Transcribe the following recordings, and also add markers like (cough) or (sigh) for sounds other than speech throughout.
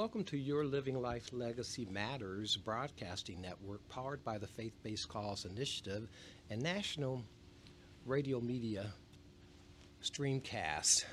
Welcome to Your Living Life Legacy Matters broadcasting network powered by the Faith Based Cause Initiative and National Radio Media Streamcast.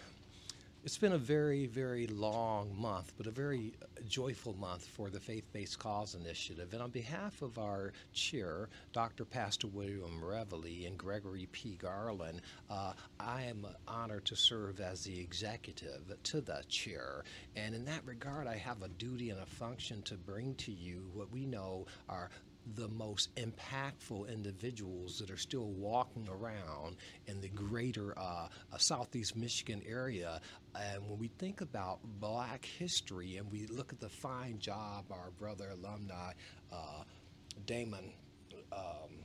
It's been a very, very long month, but a very joyful month for the Faith Based Cause Initiative. And on behalf of our chair, Dr. Pastor William Reveille and Gregory P. Garland, uh, I am honored to serve as the executive to the chair. And in that regard, I have a duty and a function to bring to you what we know are the most impactful individuals that are still walking around in the greater uh, uh, southeast Michigan area. And when we think about black history and we look at the fine job our brother alumni, uh, Damon, um,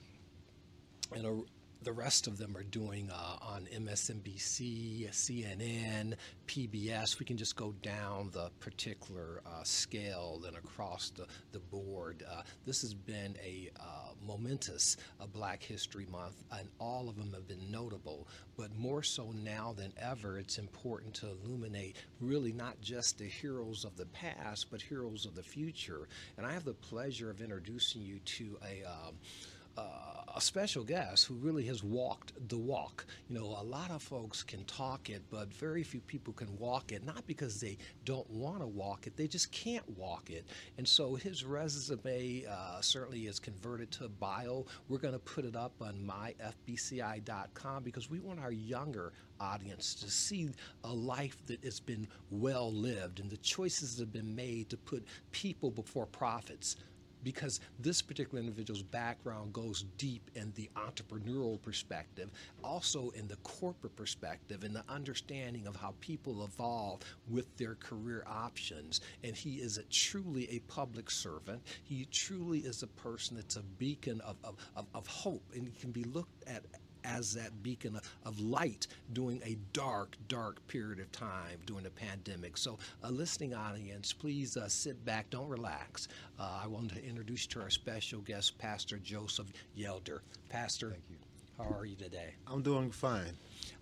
and a, the rest of them are doing uh, on MSNBC, CNN, PBS. We can just go down the particular uh, scale and across the, the board. Uh, this has been a uh, momentous uh, Black History Month, and all of them have been notable. But more so now than ever, it's important to illuminate really not just the heroes of the past, but heroes of the future. And I have the pleasure of introducing you to a um, uh, a special guest who really has walked the walk. You know, a lot of folks can talk it, but very few people can walk it, not because they don't want to walk it, they just can't walk it. And so his resume uh, certainly is converted to bio. We're going to put it up on myfbci.com because we want our younger audience to see a life that has been well lived and the choices that have been made to put people before profits because this particular individual's background goes deep in the entrepreneurial perspective, also in the corporate perspective, and the understanding of how people evolve with their career options. And he is a, truly a public servant. He truly is a person that's a beacon of, of, of, of hope, and he can be looked at as that beacon of light during a dark, dark period of time during the pandemic. So, a listening audience, please uh, sit back, don't relax. Uh, I want to introduce to our special guest, Pastor Joseph Yelder. Pastor, Thank you. how are you today? I'm doing fine.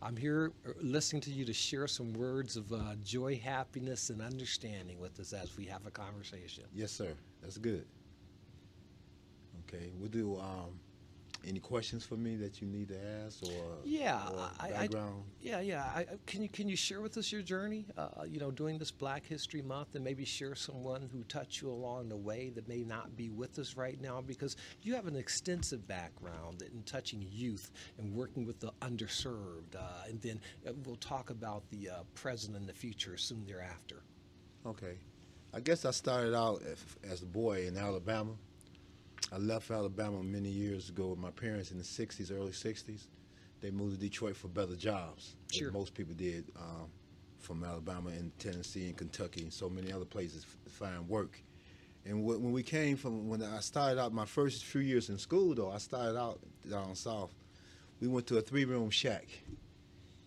I'm here uh, listening to you to share some words of uh, joy, happiness, and understanding with us as we have a conversation. Yes, sir. That's good. Okay, we'll do um, any questions for me that you need to ask or Yeah, or I- I- background? Yeah, yeah. I, I- can you can you share with us your journey? Uh, you know, during this Black History Month, and maybe share someone who touched you along the way that may not be with us right now, because you have an extensive background in touching youth and working with the underserved. Uh, and then uh, we'll talk about the uh, present and the future soon thereafter. okay. I guess I started out as, as a boy in Alabama. I left Alabama many years ago with my parents in the 60s, early 60s. They moved to Detroit for better jobs. Sure. most people did um, from Alabama and Tennessee and Kentucky and so many other places to find work. And wh- when we came from, when I started out my first few years in school, though, I started out down south. We went to a three-room shack,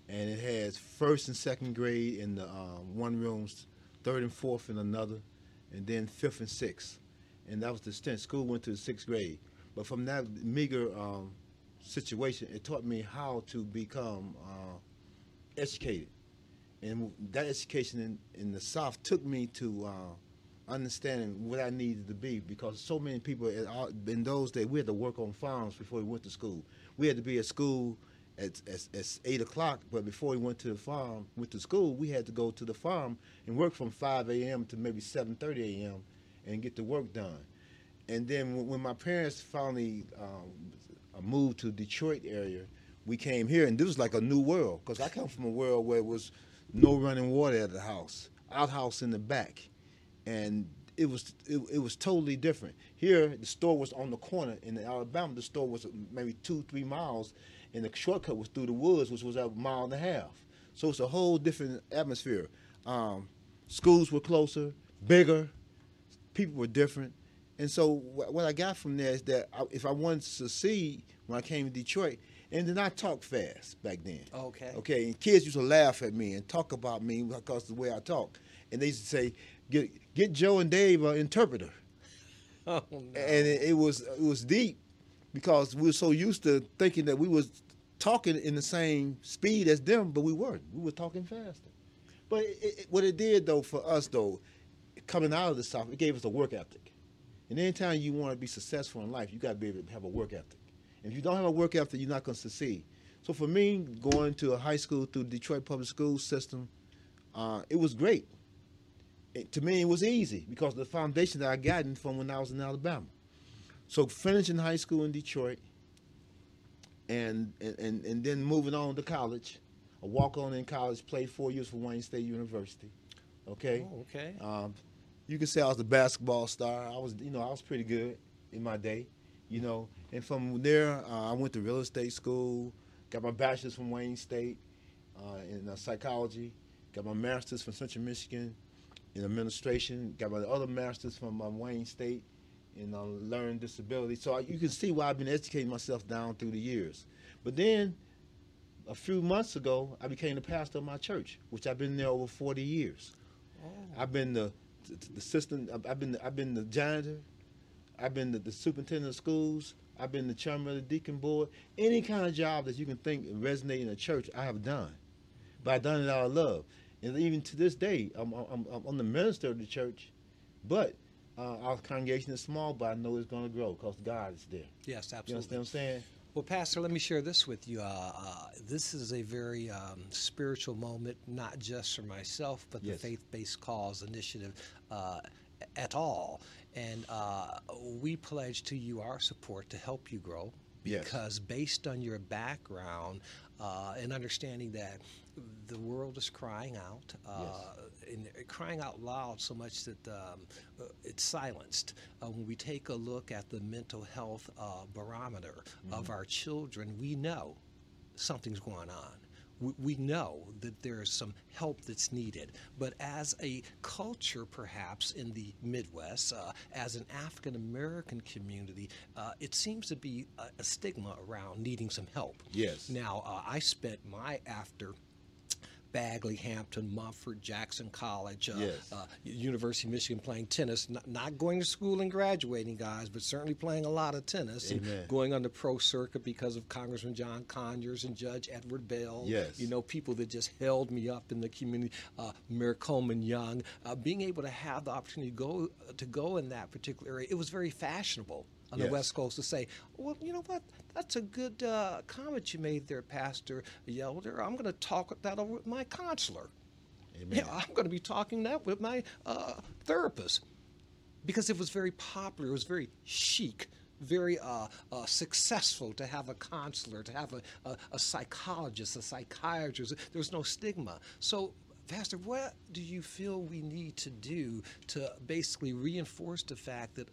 and it had first and second grade in the um, one rooms, third and fourth in another, and then fifth and sixth. And that was the extent. School went to the sixth grade, but from that meager um, situation, it taught me how to become uh, educated. And that education in, in the South took me to uh, understanding what I needed to be because so many people in our- in those days we had to work on farms before we went to school. We had to be at school at, at, at eight o'clock, but before we went to the farm, went to school, we had to go to the farm and work from five a.m. to maybe seven thirty a.m. and get the work done. And then when, my parents finally um, moved to Detroit area, we came here, and this was like a new world because I come from a world where it was no running water at the house, outhouse in the back, and it was it, it was totally different. Here, the store was on the corner. In Alabama, the store was maybe two three miles, and the shortcut was through the woods, which was a mile and a half. So it's a whole different atmosphere. Um, schools were closer, bigger, people were different. And so what I got from there is that I, if I wanted to succeed when I came to Detroit, and then I talked fast back then. Okay. Okay, and kids used to laugh at me and talk about me because of the way I talk. And they used to say, "Get get Joe and Dave an interpreter." (laughs) Oh, no. And it, it was it was deep because we were so used to thinking that we was talking in the same speed as them, but we weren't. We were talking faster. But it, it, what it did though for us though, coming out of the South, it gave us a work ethic. And anytime you want to be successful in life, you got to be able to have a work ethic. And if you don't have a work ethic, you're not going to succeed. So for me, going to a high school through the Detroit public school system, uh, it was great. It, to me, it was easy because of the foundation that I gotten from when I was in Alabama. So finishing high school in Detroit, and and, and then moving on to college, a walk on in college, played four years for Wayne State University. Okay. Oh, okay. Um, you can say I was a basketball star. I was, you know, I was pretty good in my day, you know. And from there, uh, I went to real estate school, got my bachelor's from Wayne State uh, in uh, psychology, got my master's from Central Michigan in administration, got my other master's from uh, Wayne State in uh, learning disability. So I, you can see why I've been educating myself down through the years. But then, a few months ago, I became the pastor of my church, which I've been there over 40 years. Oh. I've been the, the, assistant. I've- been the, I've been the janitor. I've been the, the superintendent of schools. I've been the chairman of the deacon board. Any kind of job that you can think and resonate in a church, I have done. But I've done it out of love. And even to this day, I'm, I'm, I'm, I'm the minister of the church. But uh, our congregation is small, but I know it's going to grow because God is there. Yes, absolutely. You understand what I'm saying? Well, Pastor, let me share this with you. Uh, uh, this is a very um, spiritual moment, not just for myself, but Yes. the Faith Based Cause Initiative uh, at all. And uh, we pledge to you our support to help you grow. Yes. Because based on your background uh, and understanding that the world is crying out, uh, and crying out loud so much that um, uh, it's silenced. Uh, when we take a look at the mental health uh, barometer of our children, we know something's going on. We, we know that there's some help that's needed. But as a culture, perhaps in the Midwest, uh, as an African American community, uh, it seems to be a, a stigma around needing some help. Yes. Now, uh, I spent my after Bagley, Hampton, Mumford, Jackson College, uh, Yes. uh, University of Michigan playing tennis, not, not going to school and graduating, guys, but certainly playing a lot of tennis and going on the pro circuit because of Congressman John Conyers and Judge Edward Bell. Yes. You know, people that just held me up in the community, uh, Mayor Coleman Young, uh, being able to have the opportunity to go, to go in that particular area, it was very fashionable on the West Coast to say, well, you know what? That's a good uh, comment you made there, Pastor Yelder. I'm going to talk that over with my counselor. Amen. Yeah, I'm going to be talking that with my uh, therapist because it was very popular. It was very chic, very uh, uh, successful to have a counselor, to have a, a, a psychologist, a psychiatrist. There was no stigma. So, Pastor, what do you feel we need to do to basically reinforce the fact that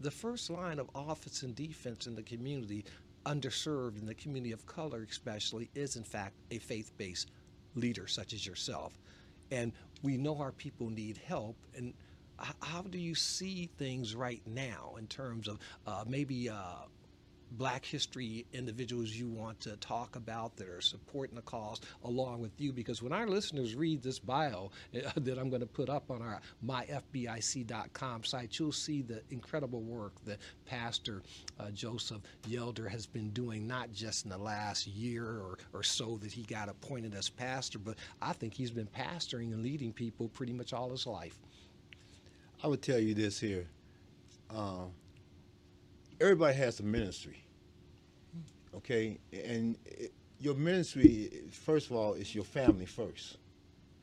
the first line of offense and defense in the community, underserved in the community of color especially, is in fact a faith-based leader such as yourself. And we know our people need help. And how do you see things right now in terms of uh, maybe uh, black history individuals you want to talk about that are supporting the cause along with you? Because when our listeners read this bio uh, (laughs) that I'm going to put up on our myfbic.com site, you'll see the incredible work that Pastor uh, Joseph Yelder has been doing, not just in the last year or, or so that he got appointed as pastor, but I think he's been pastoring and leading people pretty much all his life. I would tell you this here. Um, everybody has a ministry, okay? And it, your ministry, first of all, is your family first,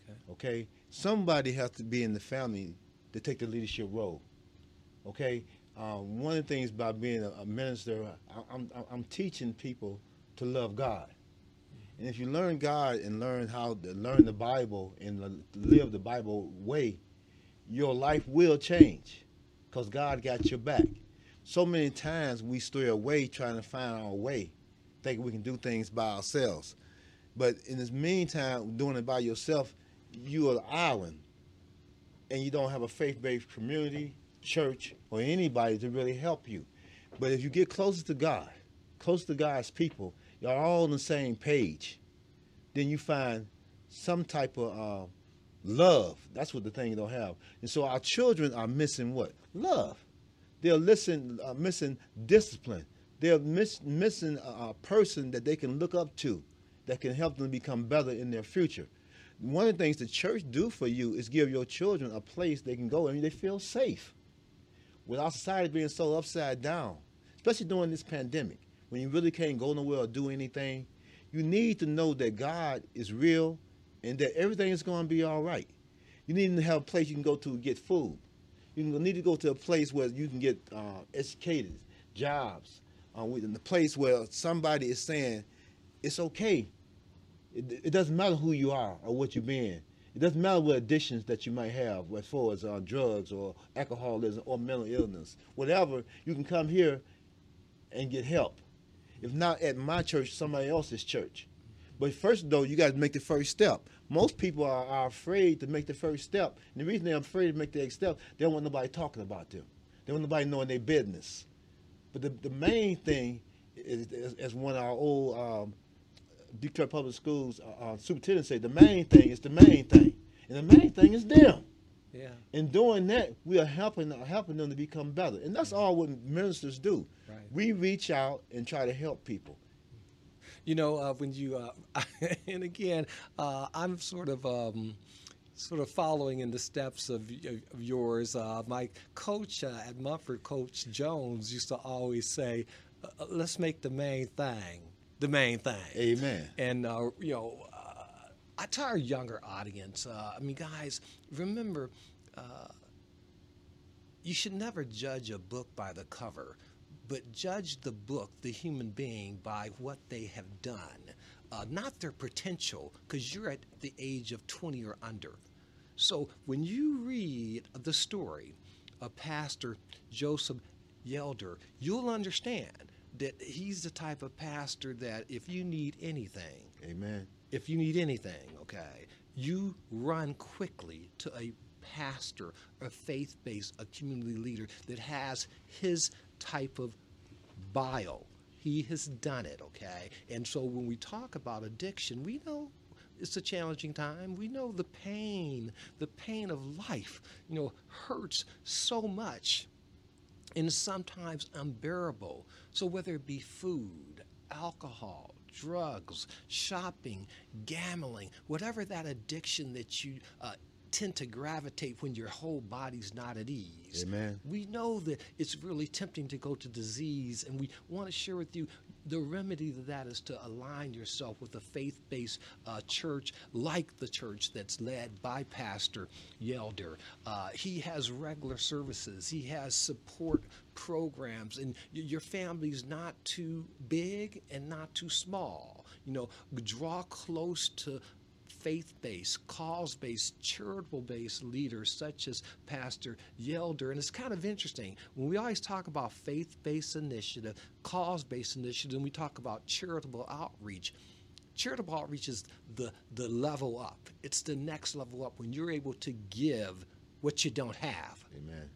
Okay. okay? Somebody has to be in the family to take the leadership role, okay? Um, one of the things about being a, a minister, I, I'm, I'm teaching people to love God. And if you learn God and learn how to learn the Bible and live the Bible way, your life will change because God got your back. So many times we stray away trying to find our way, thinking we can do things by ourselves. But in this meantime, doing it by yourself, you're an island and you don't have a faith based community, church, or anybody to really help you. But if you get closer to God, close to God's people, you're all on the same page, then you find some type of uh, love. That's what the thing you don't have. And so our children are missing what? Love. They're listen, uh, missing discipline. They're miss, missing a, a person that they can look up to that can help them become better in their future. one of the things the church do for you is give your children a place they can go and they feel safe. With our society being so upside down, especially during this pandemic, when you really can't go nowhere or do anything, you need to know that God is real and that everything is going to be all right. You need to have a place you can go to get food. You need to go to a place where you can get uh, educated, jobs, uh, in the place where somebody is saying it's okay. It, it, doesn't matter who you are or what you've been. It doesn't matter what addictions that you might have, as far as uh, drugs or alcoholism or mental illness, whatever. You can come here and get help. If not at my church, somebody else's church. But first, though, you got to make the first step. Most people are, are, afraid to make the first step. And the reason they're afraid to make the next step, they don't want nobody talking about them. They don't want nobody knowing their business. But the, the main thing is, as one of our old um, Detroit Public Schools uh, uh, superintendent said, the main thing is the main thing. And the main thing is them. Yeah. In doing that, we are helping helping them to become better, and that's all what ministers do. Right. We reach out and try to help people. You know, uh, when you uh, (laughs) and again, uh, I'm sort of. Um, sort of following in the steps of, of yours. Uh, my coach uh, at Mumford, Coach Jones, used to always say, uh, "Let's make the main thing the main thing." Amen. And you know, I tell our younger audience, I mean, guys, remember, you should never judge a book by the cover but judge the book, the human being, by what they have done, uh, not their potential, because you're at the age of 20 or under. So when you read the story of Pastor Joseph Yelder, you'll understand that he's the type of pastor that if you need anything, amen. If you need anything, okay, you run quickly to a pastor, a faith based, a community leader that has his type of bio. He has done it, okay? And so when we talk about addiction, we know it's a challenging time. We know the pain, the pain of life, you know, hurts so much and sometimes unbearable. So whether it be food, alcohol, drugs, shopping, gambling, whatever that addiction that you uh, tend to gravitate when your whole body's not at ease. Amen. We know that it's really tempting to go to disease, and we want to share with you the remedy to that is to align yourself with a faith based uh, church like the church that's led by Pastor Yelder. Uh, he has regular services, he has support programs, and your family's not too big and not too small. You know, draw close to faith based, cause based, charitable based leaders such as Pastor Yelder. And it's kind of interesting when we always talk about faith based initiative, cause based initiative, and we talk about charitable outreach. Charitable outreach is the, the level up. It's the next level up when you're able to give what you don't have. Amen.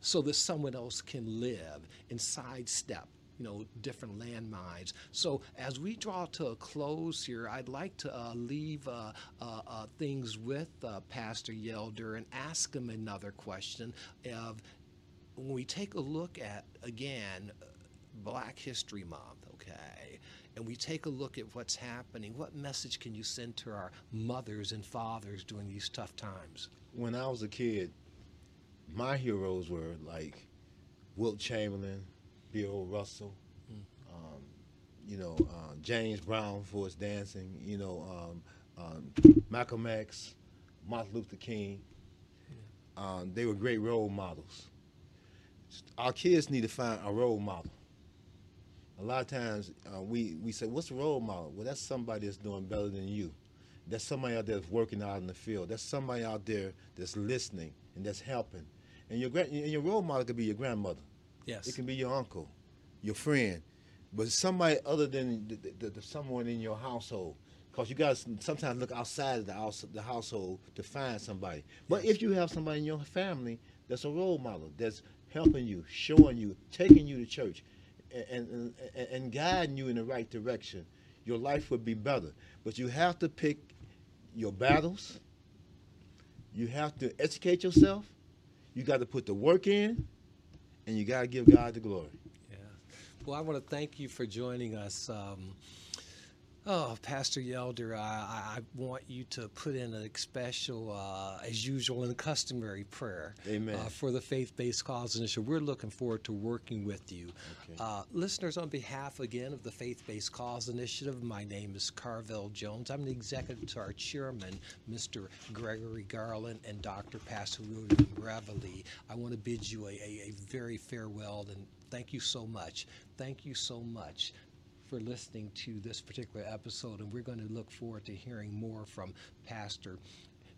So that someone else can live and sidestep you know, different landmines. So as we draw to a close here, I'd like to uh, leave uh, uh, uh things with uh, Pastor Yelder and ask him another question. Of when we take a look at again Black History Month, okay, and we take a look at what's happening, what message can you send to our mothers and fathers during these tough times? When I was a kid, my heroes were like Wilt Chamberlain, Bill Russell, mm. um, you know, uh, James Brown for his dancing, you know, um, um, Malcolm X, Martin Luther King. Yeah. Um, they were great role models. Our kids need to find a role model. A lot of times uh, we, we say, what's a role model? Well, that's somebody that's doing better than you. That's somebody out there that's working out in the field. That's somebody out there that's listening and that's helping. And your, and your role model could be your grandmother. Yes. It can be your uncle, your friend, but somebody other than the, the, the, someone in your household. Because you guys sometimes look outside of the, house, the household to find somebody. But if you have somebody in your family that's a role model, that's helping you, showing you, taking you to church, and, and, and guiding you in the right direction, your life would be better. But you have to pick your battles. You have to educate yourself. You got to put the work in and you got to give God the glory. Yeah. Well, I want to thank you for joining us. Um, Oh, Pastor Yelder, I, I want you to put in a special, uh, as usual, and customary prayer Amen. uh, for the Faith Based Cause Initiative. We're looking forward to working with you. Okay. Uh, listeners, on behalf again of the Faith Based Cause Initiative, my name is Carvel Jones. I'm the executive to our chairman, Mr. Gregory Garland, and Dr. Pastor William Reveille. I want to bid you a, a, a very farewell and thank you so much. Thank you so much for listening to this particular episode, and we're going to look forward to hearing more from Pastor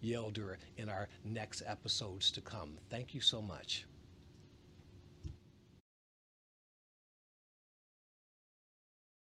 Yelder in our next episodes to come. Thank you so much.